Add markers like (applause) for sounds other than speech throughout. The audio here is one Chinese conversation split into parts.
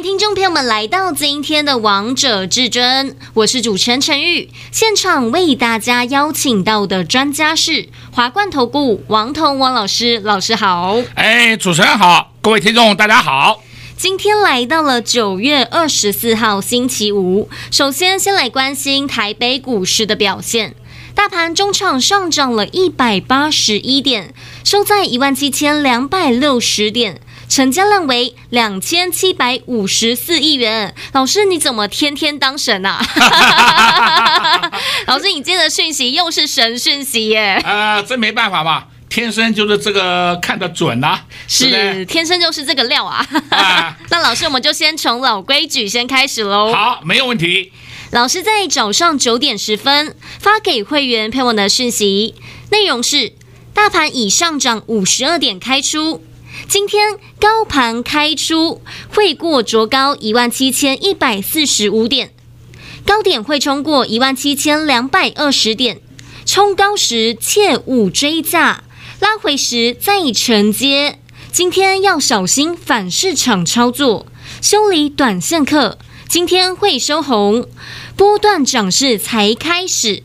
迎听众朋友们来到今天的《王者至尊》，我是主持人陈玉。现场为大家邀请到的专家是华冠投顾王彤王老师，老师好。哎，主持人好，各位听众大家好。今天来到了九月二十四号星期五，首先先来关心台北股市的表现。大盘中场上涨了一百八十一点，收在一万七千两百六十点，成交量为两千七百五十四亿元。老师，你怎么天天当神啊？(laughs) 老师，你接的讯息又是神讯息耶？啊、呃，这没办法嘛。天生就是这个看得准呐、啊，是，是天生就是这个料啊。啊 (laughs) 那老师，我们就先从老规矩先开始喽。好，没有问题。老师在早上九点十分发给会员配文的讯息，内容是：大盘已上涨五十二点开出，今天高盘开出会过卓高一万七千一百四十五点，高点会冲过一万七千两百二十点，冲高时切勿追价。拉回时再承接，今天要小心反市场操作，修理短线客。今天会收红，波段涨势才开始。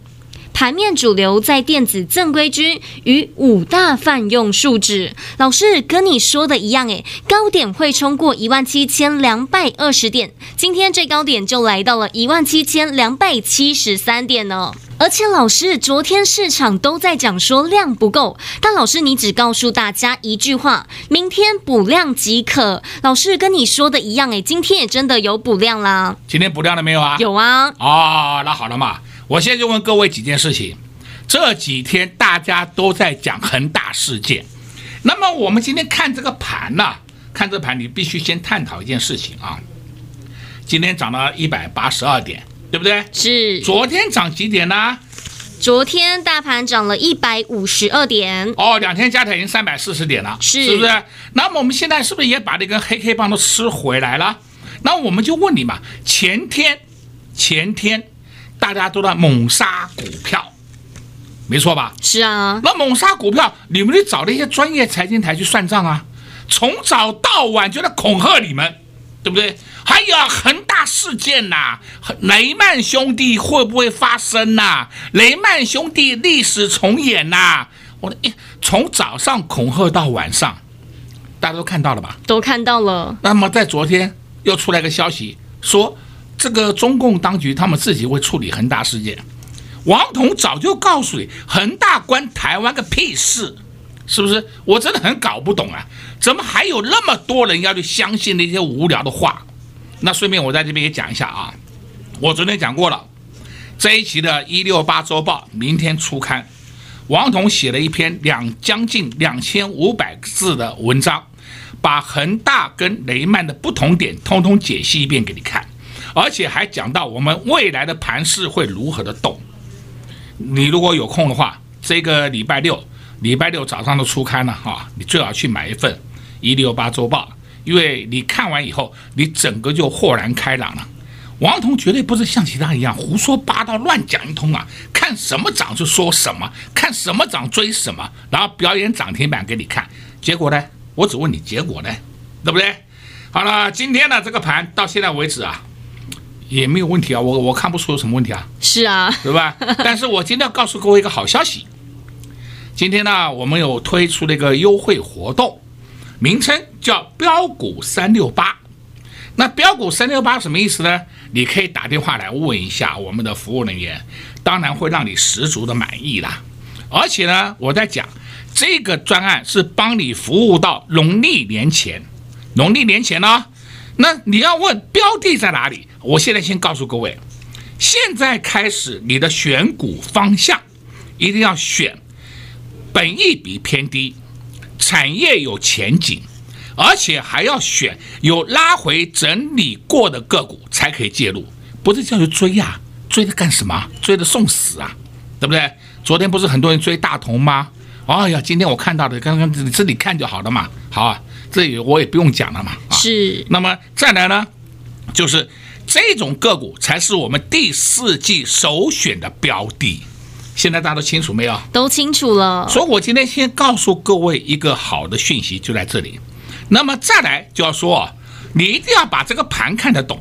盘面主流在电子正规军与五大泛用数指，老师跟你说的一样，诶，高点会冲过一万七千两百二十点，今天最高点就来到了一万七千两百七十三点呢。而且老师昨天市场都在讲说量不够，但老师你只告诉大家一句话，明天补量即可。老师跟你说的一样，诶，今天也真的有补量啦。今天补量了没有啊？有啊。哦，那好了嘛。我现在就问各位几件事情，这几天大家都在讲恒大事件，那么我们今天看这个盘呢、啊？看这盘，你必须先探讨一件事情啊。今天涨了一百八十二点，对不对？是。昨天涨几点呢？昨天大盘涨了一百五十二点。哦，两天加起来已经三百四十点了，是，是不是？那么我们现在是不是也把这根黑 K 棒都吃回来了？那我们就问你嘛，前天，前天。大家都在猛杀股票，没错吧？是啊。那猛杀股票，你们得找那些专业财经台去算账啊！从早到晚就在恐吓你们，对不对？还有恒大事件呐、啊，雷曼兄弟会不会发生呐、啊？雷曼兄弟历史重演呐、啊？我的，从早上恐吓到晚上，大家都看到了吧？都看到了。那么在昨天又出来个消息说。这个中共当局他们自己会处理恒大事件，王彤早就告诉你，恒大关台湾个屁事，是不是？我真的很搞不懂啊，怎么还有那么多人要去相信那些无聊的话？那顺便我在这边也讲一下啊，我昨天讲过了，这一期的一六八周报明天出刊，王彤写了一篇两将近两千五百字的文章，把恒大跟雷曼的不同点通通解析一遍给你看。而且还讲到我们未来的盘势会如何的动，你如果有空的话，这个礼拜六，礼拜六早上都出刊了哈，你最好去买一份《一六八周报》，因为你看完以后，你整个就豁然开朗了。王彤绝对不是像其他一样胡说八道、乱讲一通啊，看什么涨就说什么，看什么涨追什么，然后表演涨停板给你看。结果呢，我只问你结果呢，对不对？好了，今天呢这个盘到现在为止啊。也没有问题啊，我我看不出有什么问题啊。是啊，对吧？(laughs) 但是我今天要告诉各位一个好消息，今天呢，我们有推出了一个优惠活动，名称叫标股三六八。那标股三六八什么意思呢？你可以打电话来问一下我们的服务人员，当然会让你十足的满意啦。而且呢，我在讲这个专案是帮你服务到农历年前，农历年前呢。那你要问标的在哪里？我现在先告诉各位，现在开始你的选股方向一定要选本益比偏低、产业有前景，而且还要选有拉回整理过的个股才可以介入，不是叫去追呀、啊，追着干什么？追着送死啊，对不对？昨天不是很多人追大同吗？哎呀，今天我看到的，刚刚这里看就好了嘛。好啊，这里我也不用讲了嘛。啊、是。那么再来呢，就是这种个股才是我们第四季首选的标的。现在大家都清楚没有？都清楚了。所以我今天先告诉各位一个好的讯息，就在这里。那么再来就要说，你一定要把这个盘看得懂，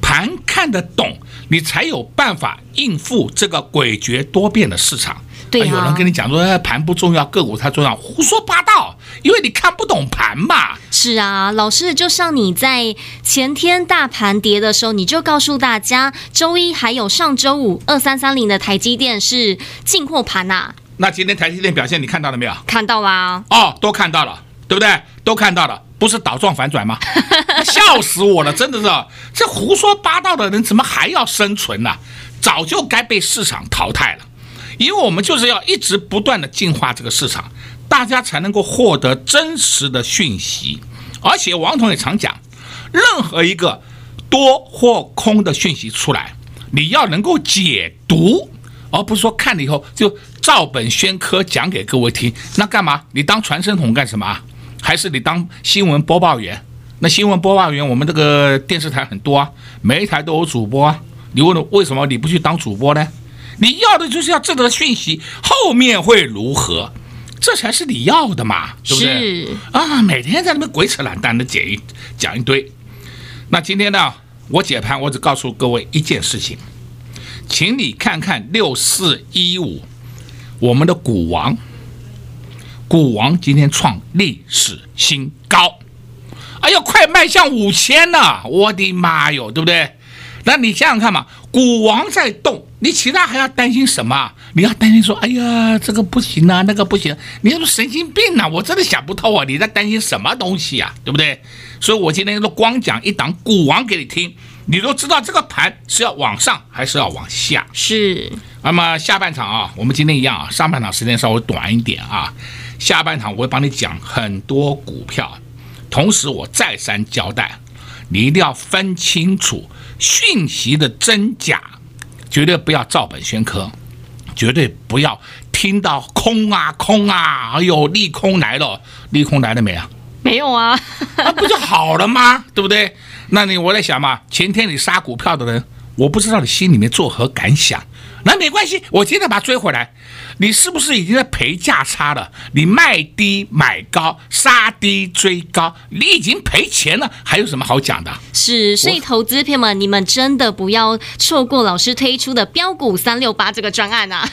盘看得懂，你才有办法应付这个诡谲多变的市场。对啊，有人跟你讲说盘不重要，个股才重要，胡说八道，因为你看不懂盘嘛。是啊，老师，就像你在前天大盘跌的时候，你就告诉大家，周一还有上周五二三三零的台积电是进货盘呐。那今天台积电表现你看到了没有？看到啦。哦，都看到了，对不对？都看到了，不是倒状反转吗？(laughs) 笑死我了，真的是，这胡说八道的人怎么还要生存呢、啊？早就该被市场淘汰了，因为我们就是要一直不断的进化这个市场，大家才能够获得真实的讯息。而且王彤也常讲，任何一个多或空的讯息出来，你要能够解读，而不是说看了以后就照本宣科讲给各位听。那干嘛？你当传声筒干什么？还是你当新闻播报员？那新闻播报员，我们这个电视台很多啊，每一台都有主播啊。你问了为什么你不去当主播呢？你要的就是要这个讯息，后面会如何？这才是你要的嘛，对不对？是啊，每天在那边鬼扯懒蛋的讲一讲一堆。那今天呢，我解盘，我只告诉各位一件事情，请你看看六四一五，我们的股王，股王今天创历史新高，哎呀，快迈向五千了，我的妈哟，对不对？那你想想看嘛，股王在动，你其他还要担心什么？你要担心说，哎呀，这个不行啊，那个不行，你是不是神经病啊？我真的想不透啊！你在担心什么东西啊？对不对？所以我今天都光讲一档股王给你听，你都知道这个盘是要往上还是要往下。是。那么下半场啊，我们今天一样啊，上半场时间稍微短一点啊，下半场我会帮你讲很多股票，同时我再三交代，你一定要分清楚。讯息的真假，绝对不要照本宣科，绝对不要听到空啊空啊，哎呦，利空来了，利空来了没啊？没有啊，那 (laughs) 不就好了吗？对不对？那你我在想嘛，前天你杀股票的人，我不知道你心里面作何感想。那没关系，我今天把它追回来。你是不是已经在赔价差了？你卖低买高，杀低追高，你已经赔钱了，还有什么好讲的？是，所以投资朋友们，你们真的不要错过老师推出的标股三六八这个专案啊！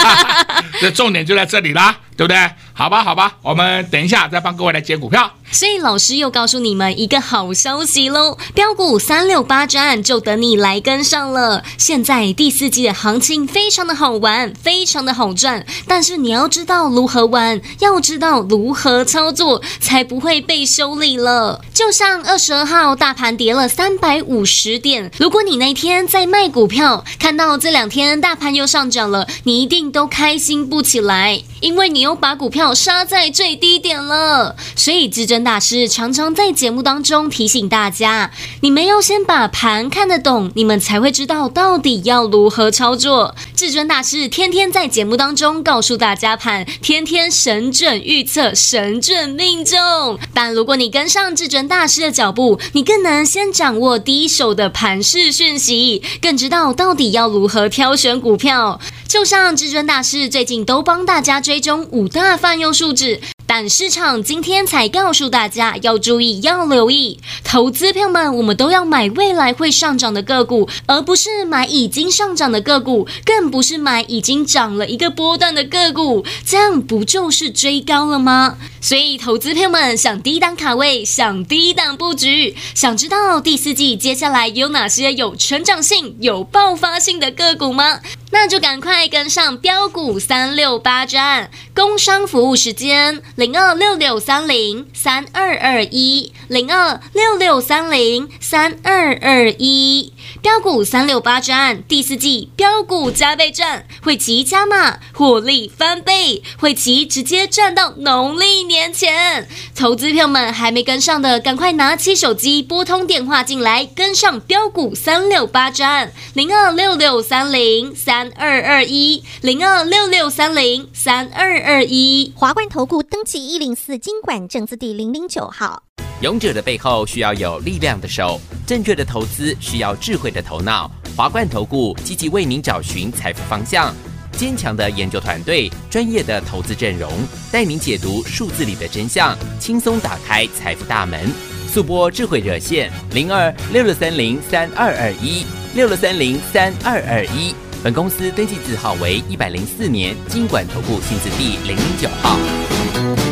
(laughs) 这重点就在这里啦，对不对？好吧，好吧，我们等一下再帮各位来接股票。所以老师又告诉你们一个好消息喽，标股三六八专就等你来跟上了。现在第四季的行情非常的好玩，非常的好赚，但是你要知道如何玩，要知道如何操作，才不会被修理了。就像二十二号大盘跌了三百五十点，如果你那天在卖股票，看到这两天大盘又上涨了，你一定都开心不起来，因为你又把股票杀在最低点了。所以至尊。大师常常在节目当中提醒大家：你们要先把盘看得懂，你们才会知道到底要如何操作。至尊大师天天在节目当中告诉大家盘，天天神准预测，神准命中。但如果你跟上至尊大师的脚步，你更能先掌握第一手的盘势讯息，更知道到底要如何挑选股票。就像至尊大师最近都帮大家追踪五大泛用数字。但市场今天才告诉大家要注意，要留意，投资票们，我们都要买未来会上涨的个股，而不是买已经上涨的个股，更不是买已经涨了一个波段的个股，这样不就是追高了吗？所以，投资朋友们想低档卡位，想低档布局，想知道第四季接下来有哪些有成长性、有爆发性的个股吗？那就赶快跟上标股三六八专案，工商服务时间零二六六三零三二二一。零二六六三零三二二一，标股三六八专案第四季标股加倍赚，会期加码获利翻倍，会期直接赚到农历年前。投资票们还没跟上的，赶快拿起手机拨通电话进来，跟上标股三六八战零二六六三零三二二一零二六六三零三二二一。华冠投顾登记一零四金管证字第零零九号。勇者的背后需要有力量的手，正确的投资需要智慧的头脑。华冠投顾积极为您找寻财富方向。坚强的研究团队，专业的投资阵容，带您解读数字里的真相，轻松打开财富大门。速拨智慧热线零二六六三零三二二一六六三零三二二一。本公司登记字号为一百零四年金管投顾新字第零零九号。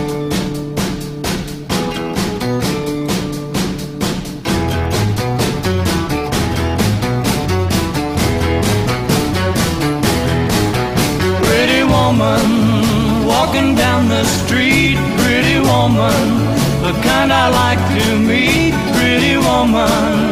like to meet, pretty woman?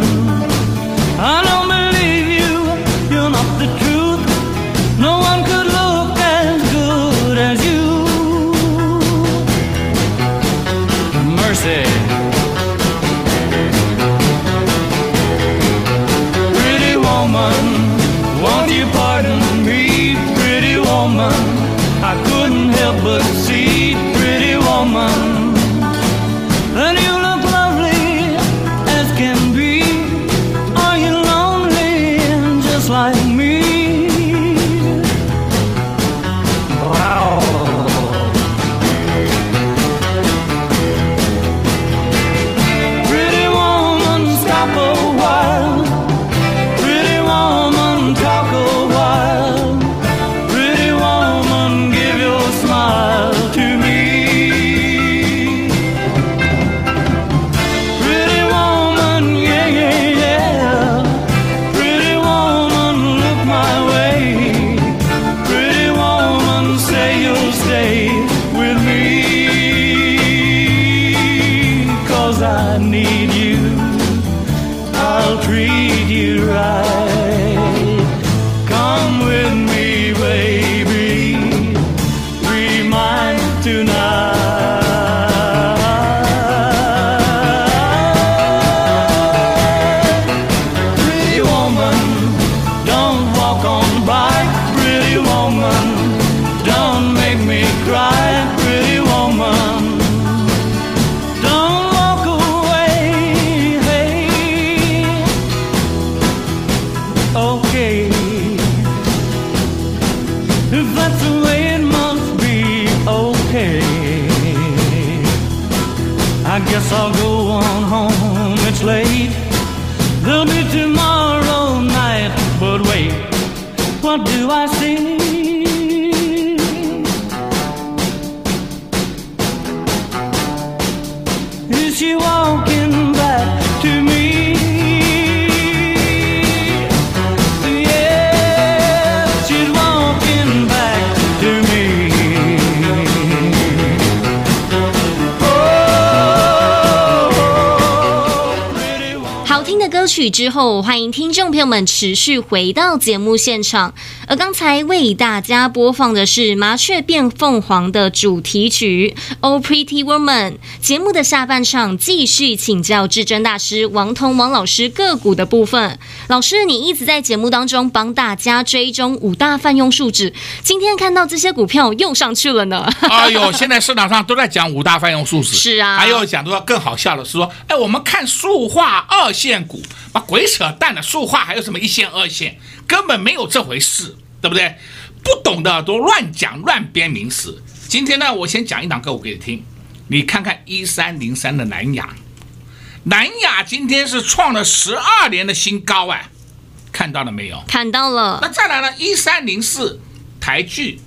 you want. 曲之后，欢迎听众朋友们持续回到节目现场。而刚才为大家播放的是《麻雀变凤凰》的主题曲《Oh Pretty Woman》。节目的下半场继续请教至尊大师王彤王老师个股的部分。老师，你一直在节目当中帮大家追踪五大泛用数值，今天看到这些股票又上去了呢？(laughs) 哎呦，现在市场上都在讲五大泛用数值，是啊，还有讲到更好笑的是说，哎，我们看塑化二线股。把鬼扯淡的，塑化还有什么一线二线，根本没有这回事，对不对？不懂的都乱讲乱编名词。今天呢，我先讲一档个股给你听，你看看一三零三的南亚，南亚今天是创了十二年的新高哎，看到了没有？看到了。那再来呢？一三零四台剧，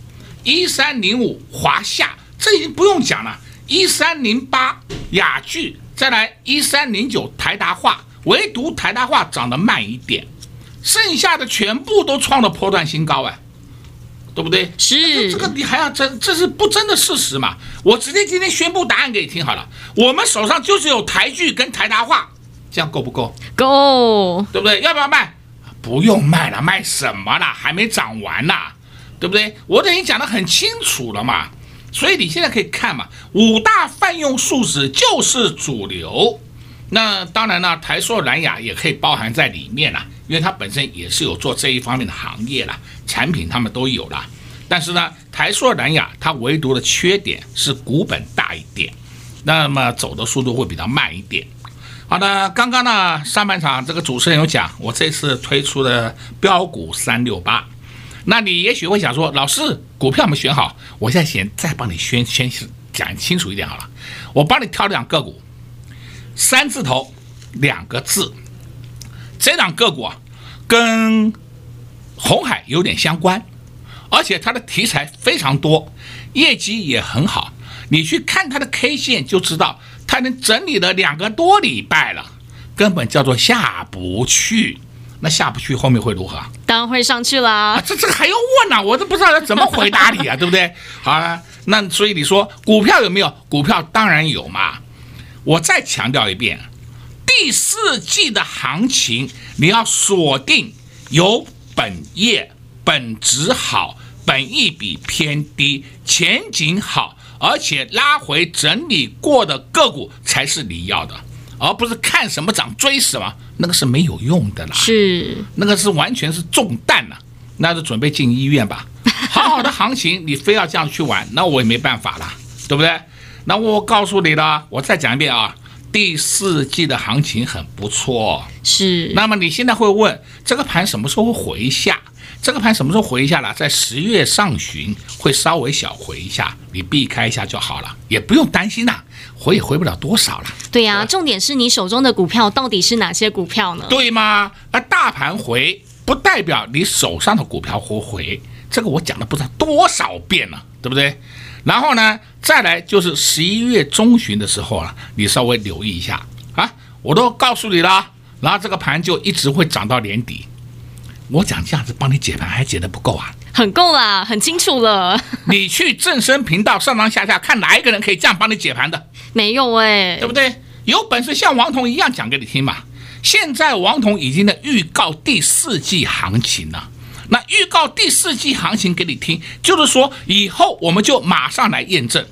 一三零五华夏，这已经不用讲了。一三零八雅聚，再来一三零九台达化。唯独台达化涨得慢一点，剩下的全部都创了波段新高哎，对不对？是这个你还要争，这是不争的事实嘛？我直接今天宣布答案给你听好了，我们手上就是有台剧跟台达化，这样够不够？够，对不对？要不要卖？不用卖了，卖什么了？还没涨完呢，对不对？我等于讲得很清楚了嘛。所以你现在可以看嘛，五大泛用树脂就是主流。那当然呢，台塑蓝牙也可以包含在里面啦，因为它本身也是有做这一方面的行业啦，产品他们都有啦。但是呢，台塑蓝牙它唯独的缺点是股本大一点，那么走的速度会比较慢一点。好的，刚刚呢上半场这个主持人有讲，我这次推出的标股三六八，那你也许会想说，老师股票没选好，我现在先再帮你宣宣讲清楚一点好了，我帮你挑两个股。三字头，两个字，这档个股啊，跟红海有点相关，而且它的题材非常多，业绩也很好。你去看它的 K 线就知道，它能整理了两个多礼拜了，根本叫做下不去。那下不去后面会如何？当然会上去了。啊，这这个还用问啊？我都不知道要怎么回答你啊，对不对？好了，那所以你说股票有没有？股票当然有嘛。我再强调一遍，第四季的行情你要锁定有本业、本质好、本益比偏低、前景好，而且拉回整理过的个股才是你要的，而不是看什么涨追什么，那个是没有用的啦。是，那个是完全是中弹了，那就准备进医院吧。(laughs) 好好的行情你非要这样去玩，那我也没办法啦，对不对？那我告诉你了，我再讲一遍啊，第四季的行情很不错。是。那么你现在会问，这个盘什么时候会回一下？这个盘什么时候回一下了？在十月上旬会稍微小回一下，你避开一下就好了，也不用担心呐，回也回不了多少了。对呀、啊，重点是你手中的股票到底是哪些股票呢？对吗？而大盘回不代表你手上的股票会回，这个我讲了不知道多少遍了，对不对？然后呢，再来就是十一月中旬的时候啊，你稍微留意一下啊，我都告诉你了。然后这个盘就一直会涨到年底。我讲这样子帮你解盘还解得不够啊？很够啦，很清楚了。(laughs) 你去正声频道上上下下看哪一个人可以这样帮你解盘的？没有哎，对不对？有本事像王彤一样讲给你听嘛。现在王彤已经在预告第四季行情了。那预告第四季行情给你听，就是说以后我们就马上来验证，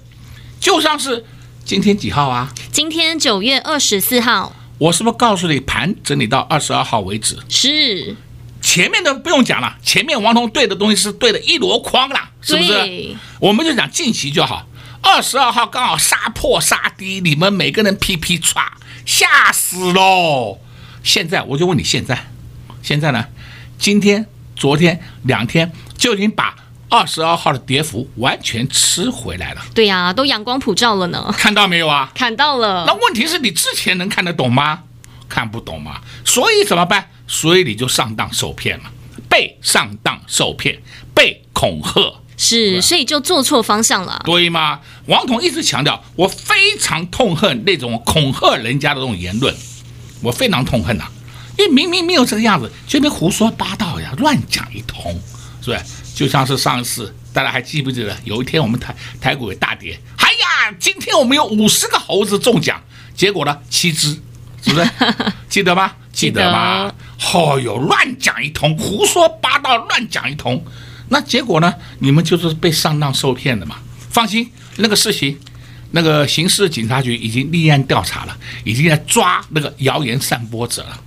就像是今天几号啊？今天九月二十四号。我是不是告诉你盘整理到二十二号为止？是。前面的不用讲了，前面王彤对的东西是对的一箩筐了，是不是？我们就讲近期就好。二十二号刚好杀破杀低，你们每个人噼噼唰，吓死喽！现在我就问你，现在，现在呢？今天。昨天两天就已经把二十二号的跌幅完全吃回来了。对呀、啊，都阳光普照了呢。看到没有啊？看到了。那问题是你之前能看得懂吗？看不懂吗？所以怎么办？所以你就上当受骗了，被上当受骗，被恐吓。是，所以就做错方向了。对吗？王彤一直强调，我非常痛恨那种恐吓人家的这种言论，我非常痛恨呐、啊。因为明明没有这个样子，就别胡说八道呀，乱讲一通，是不是？就像是上次，大家还记不记得？有一天我们台台股大跌，哎呀，今天我们有五十个猴子中奖，结果呢，七只，是不是？记得吗？记得吗？哦哟，乱讲一通，胡说八道，乱讲一通，那结果呢？你们就是被上当受骗的嘛。放心，那个事情，那个刑事警察局已经立案调查了，已经在抓那个谣言散播者了。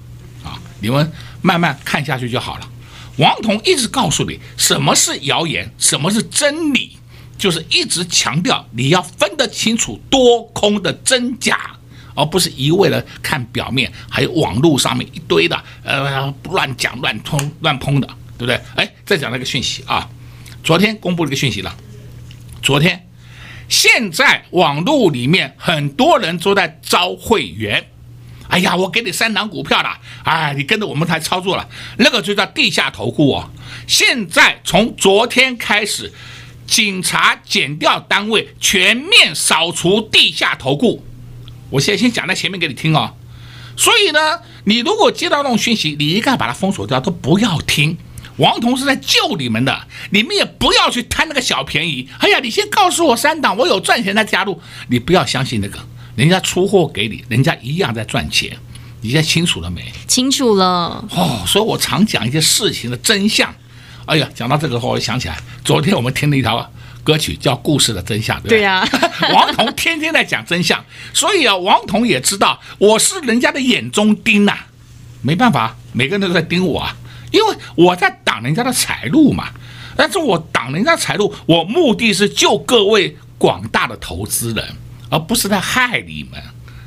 你们慢慢看下去就好了。王彤一直告诉你什么是谣言，什么是真理，就是一直强调你要分得清楚多空的真假，而不是一味的看表面，还有网络上面一堆的呃乱讲乱通乱喷的，对不对？哎，再讲那个讯息啊，昨天公布了一个讯息了。昨天，现在网络里面很多人都在招会员。哎呀，我给你三档股票了，哎，你跟着我们台操作了，那个就叫地下投顾哦。现在从昨天开始，警察减掉单位全面扫除地下投顾。我现在先讲在前面给你听哦。所以呢，你如果接到那种讯息，你一概把它封锁掉，都不要听。王彤是在救你们的，你们也不要去贪那个小便宜。哎呀，你先告诉我三档，我有赚钱再加入，你不要相信那个。人家出货给你，人家一样在赚钱，你现在清楚了没？清楚了。哦，所以我常讲一些事情的真相。哎呀，讲到这个话，我想起来，昨天我们听了一条歌曲叫《故事的真相》，对不对？对呀、啊，(laughs) 王彤天天在讲真相，所以啊，王彤也知道我是人家的眼中钉呐、啊。没办法，每个人都在盯我啊，因为我在挡人家的财路嘛。但是我挡人家财路，我目的是救各位广大的投资人，而不是在害你们。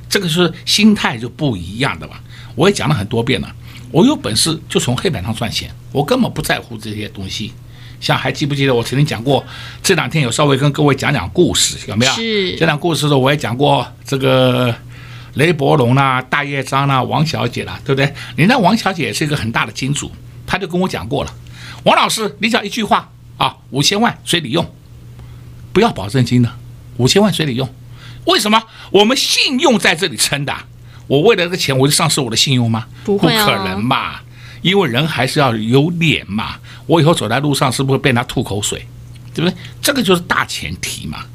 这个是心态就不一样的吧。我也讲了很多遍了，我有本事就从黑板上赚钱，我根本不在乎这些东西。像还记不记得我曾经讲过，这两天有稍微跟各位讲讲故事，有没有？是。讲讲故事的时候我也讲过这个雷伯龙啦、大叶章啦、王小姐啦，对不对？人家王小姐是一个很大的金主，她就跟我讲过了，王老师，你讲一句话啊，五千万随你用，不要保证金的，五千万随你用。为什么？我们信用在这里撑的，我为了这个钱我就丧失我的信用吗？不会啊，不可能嘛。因为人还是要有脸嘛，我以后走在路上是不是会被他吐口水，对不对？这个就是大前提嘛。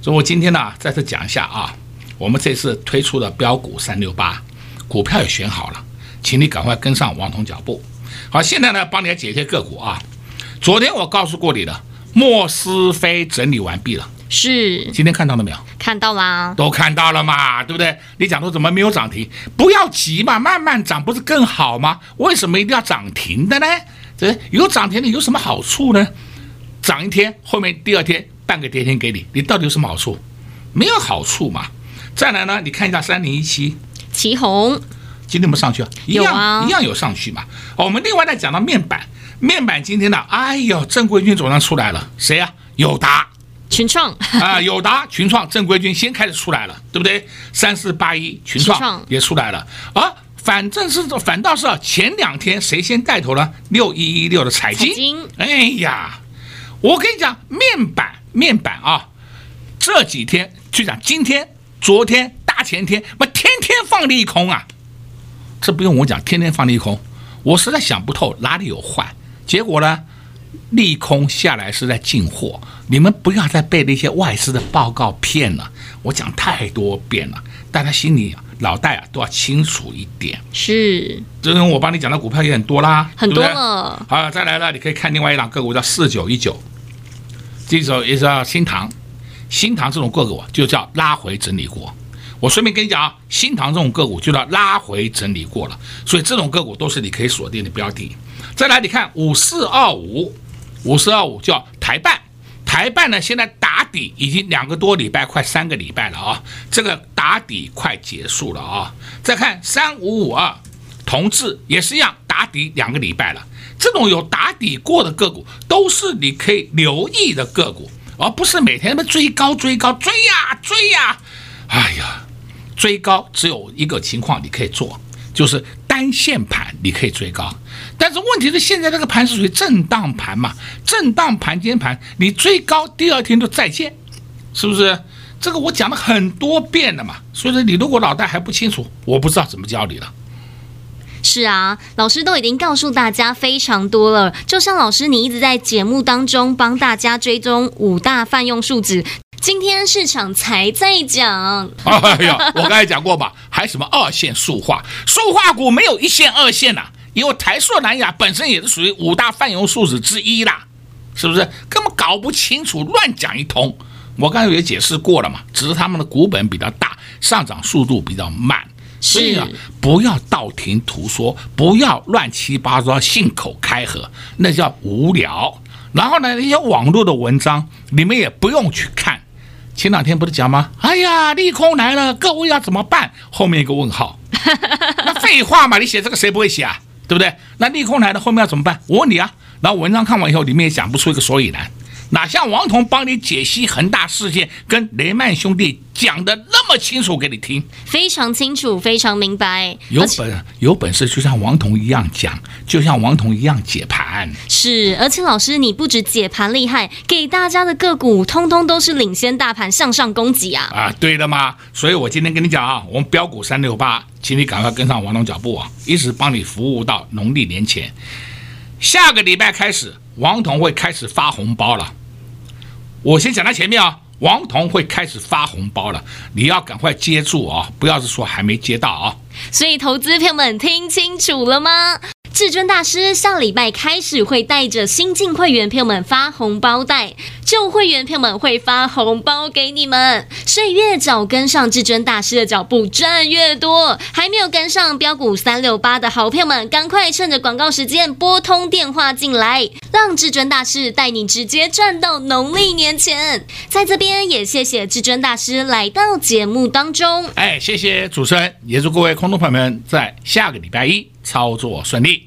所以我今天呢，再次讲一下啊，我们这次推出的标股三六八，股票也选好了，请你赶快跟上王彤脚步。好，现在呢，帮你来解一些个股啊。昨天我告诉过你的，莫斯菲整理完毕了。是，今天看到了没有？看到啦，都看到了嘛，对不对？你讲说怎么没有涨停？不要急嘛，慢慢涨不是更好吗？为什么一定要涨停的呢？这有涨停的有什么好处呢？涨一天，后面第二天半个跌停给你，你到底有什么好处？没有好处嘛。再来呢，你看一下三零一七，奇鋐，今天有没有上去啊？一样有啊，一样有上去嘛。我们另外再讲到面板，面板今天呢，哎呦，正规军总算出来了，谁啊？友达。群创。啊，友达、群创、正规军先开始出来了，对不对？三四八一群创也出来了。啊，反正是反倒是前两天谁先带头了？六一一六的彩晶，晶哎呀，我跟你讲，面板面板啊，这几天就讲今天、昨天、大前天，妈天天放利空啊，这不用我讲，天天放利空，我实在想不透哪里有坏，结果呢？利空下来是在进货，你们不要再被那些外资的报告骗了。我讲太多遍了，大家心里啊脑袋啊都要清楚一点。是，这种我帮你讲的股票也很多啦，很多了。好，再来了，你可以看另外一档个股叫四九一九，这首也叫新塘，新塘这种个股就叫拉回整理过。我顺便跟你讲啊，新塘这种个股就要拉回整理过了，所以这种个股都是你可以锁定的标的。再来，你看五四二五，五四二五叫台半，台半呢现在打底已经两个多礼拜，快三个礼拜了啊，这个打底快结束了啊。再看三五五二，同志也是一样，打底两个礼拜了。这种有打底过的个股，都是你可以留意的个股，而不是每天那么追高追高追呀追呀。哎呀，追高只有一个情况你可以做，就是单线盘你可以追高。但是问题是，现在这个盘是属于震荡盘嘛？震荡盘间盘，你追高，第二天就再见，是不是？这个我讲了很多遍了嘛。所以说，你如果脑袋还不清楚，我不知道怎么教你了。是啊，老师都已经告诉大家非常多了。就像老师你一直在节目当中帮大家追踪五大泛用数值，今天市场才在讲。哎呀，我刚才讲过吧，还什么二线塑化，塑化股没有一线二线呐、啊。因为台塑、南亚本身也是属于五大泛用数值之一啦，是不是？根本搞不清楚，乱讲一通。我刚才也解释过了嘛，只是他们的股本比较大，上涨速度比较慢，所以啊，不要道听途说，不要乱七八糟信口开河，那叫无聊。然后呢，那些网络的文章你们也不用去看。前两天不是讲吗？哎呀，利空来了，各位要怎么办？后面一个问号，(laughs) 那废话嘛，你写这个谁不会写啊？对不对？那利空来了，后面要怎么办？我问你啊。然后文章看完以后，里面也讲不出一个所以然。哪像王彤帮你解析恒大事件，跟雷曼兄弟讲的那么清楚给你听，非常清楚，非常明白。有本有本事，就像王彤一样讲，就像王彤一样解盘。是，而且老师你不止解盘厉害，给大家的个股通通都是领先大盘向上攻击啊！啊，对的嘛。所以我今天跟你讲啊，我们标股三六八，请你赶快跟上王彤脚步啊，一直帮你服务到农历年前。下个礼拜开始，王彤会开始发红包了。我先讲到前面啊，王彤会开始发红包了，你要赶快接住啊，不要是说还没接到啊。所以投资朋友们听清楚了吗？至尊大师下礼拜开始会带着新进会员朋友们发红包袋，旧会员朋友们会发红包给你们。所以越早跟上至尊大师的脚步，赚越多。还没有跟上标股三六八的好朋友们，赶快趁着广告时间拨通电话进来，让至尊大师带你直接赚到农历年前。在这边也谢谢至尊大师来到节目当中。哎，谢谢主持人，也祝各位空头朋友们在下个礼拜一操作顺利。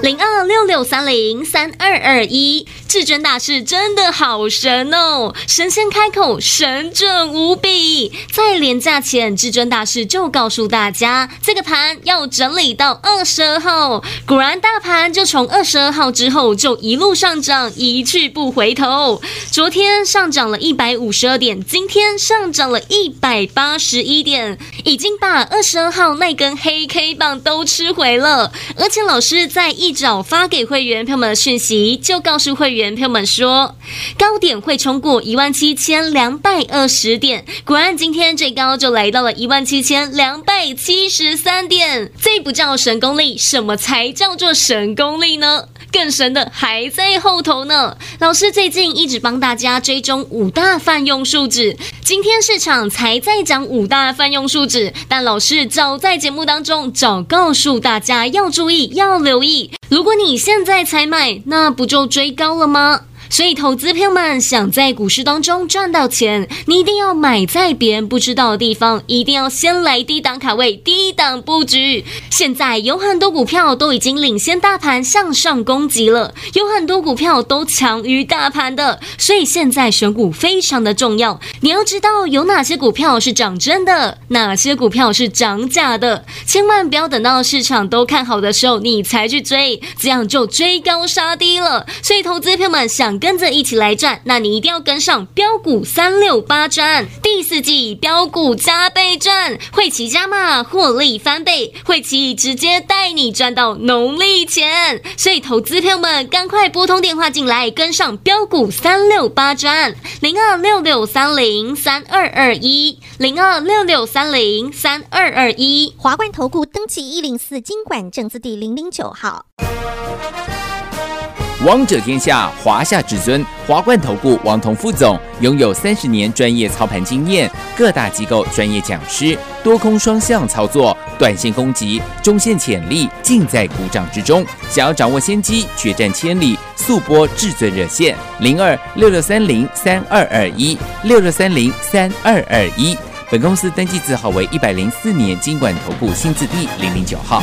零二六六三零三二二一，至尊大师真的好神哦！神仙开口，神准无比。在连假前，至尊大师就告诉大家，这个盘要整理到二十二号。果然，大盘就从二十二号之后就一路上涨，一去不回头。昨天上涨了一百五十二点，今天上涨了一百八十一点，已经把二十二号那根黑 K 棒都吃回了。而且老师在一。一早发给会员朋友们的讯息，就告诉会员朋友们说，高点会冲过一万七千两百二十点。果然，今天最高就来到了一万七千两百七十三点。这不叫神功力，什么才叫做神功力呢？更神的还在后头呢。老师最近一直帮大家追踪五大泛用数指，今天市场才在讲五大泛用数指，但老师早在节目当中早告诉大家要注意，要留意。如果你现在才买，那不就追高了吗？所以，投资朋友们想在股市当中赚到钱，你一定要买在别人不知道的地方，一定要先来低档卡位、低档布局。现在有很多股票都已经领先大盘向上攻击了，有很多股票都强于大盘的，所以现在选股非常的重要。你要知道有哪些股票是涨真的，哪些股票是涨假的，千万不要等到市场都看好的时候你才去追，这样就追高杀低了。所以，投资朋友们想。跟着一起来赚，那你一定要跟上标股三六八赚，第四季标股加倍赚，会期加码获利翻倍，会期直接带你赚到农历钱。所以投资朋友们赶快拨通电话进来，跟上标股三六八赚，零二六六三零三二二一，零二六六三零三二二一，华冠投顾登记一零四金管证字第零零九号。王者天下，华夏至尊，华冠投顾王彤副总拥有三十年专业操盘经验，各大机构专业讲师，多空双向操作，短线攻击，中线潜力尽在股掌之中。想要掌握先机，决战千里，速拨至尊热线零二六六三零三二二一六六三零三二二一。本公司登记字号为一百零四年金管投顾新字第零零九号。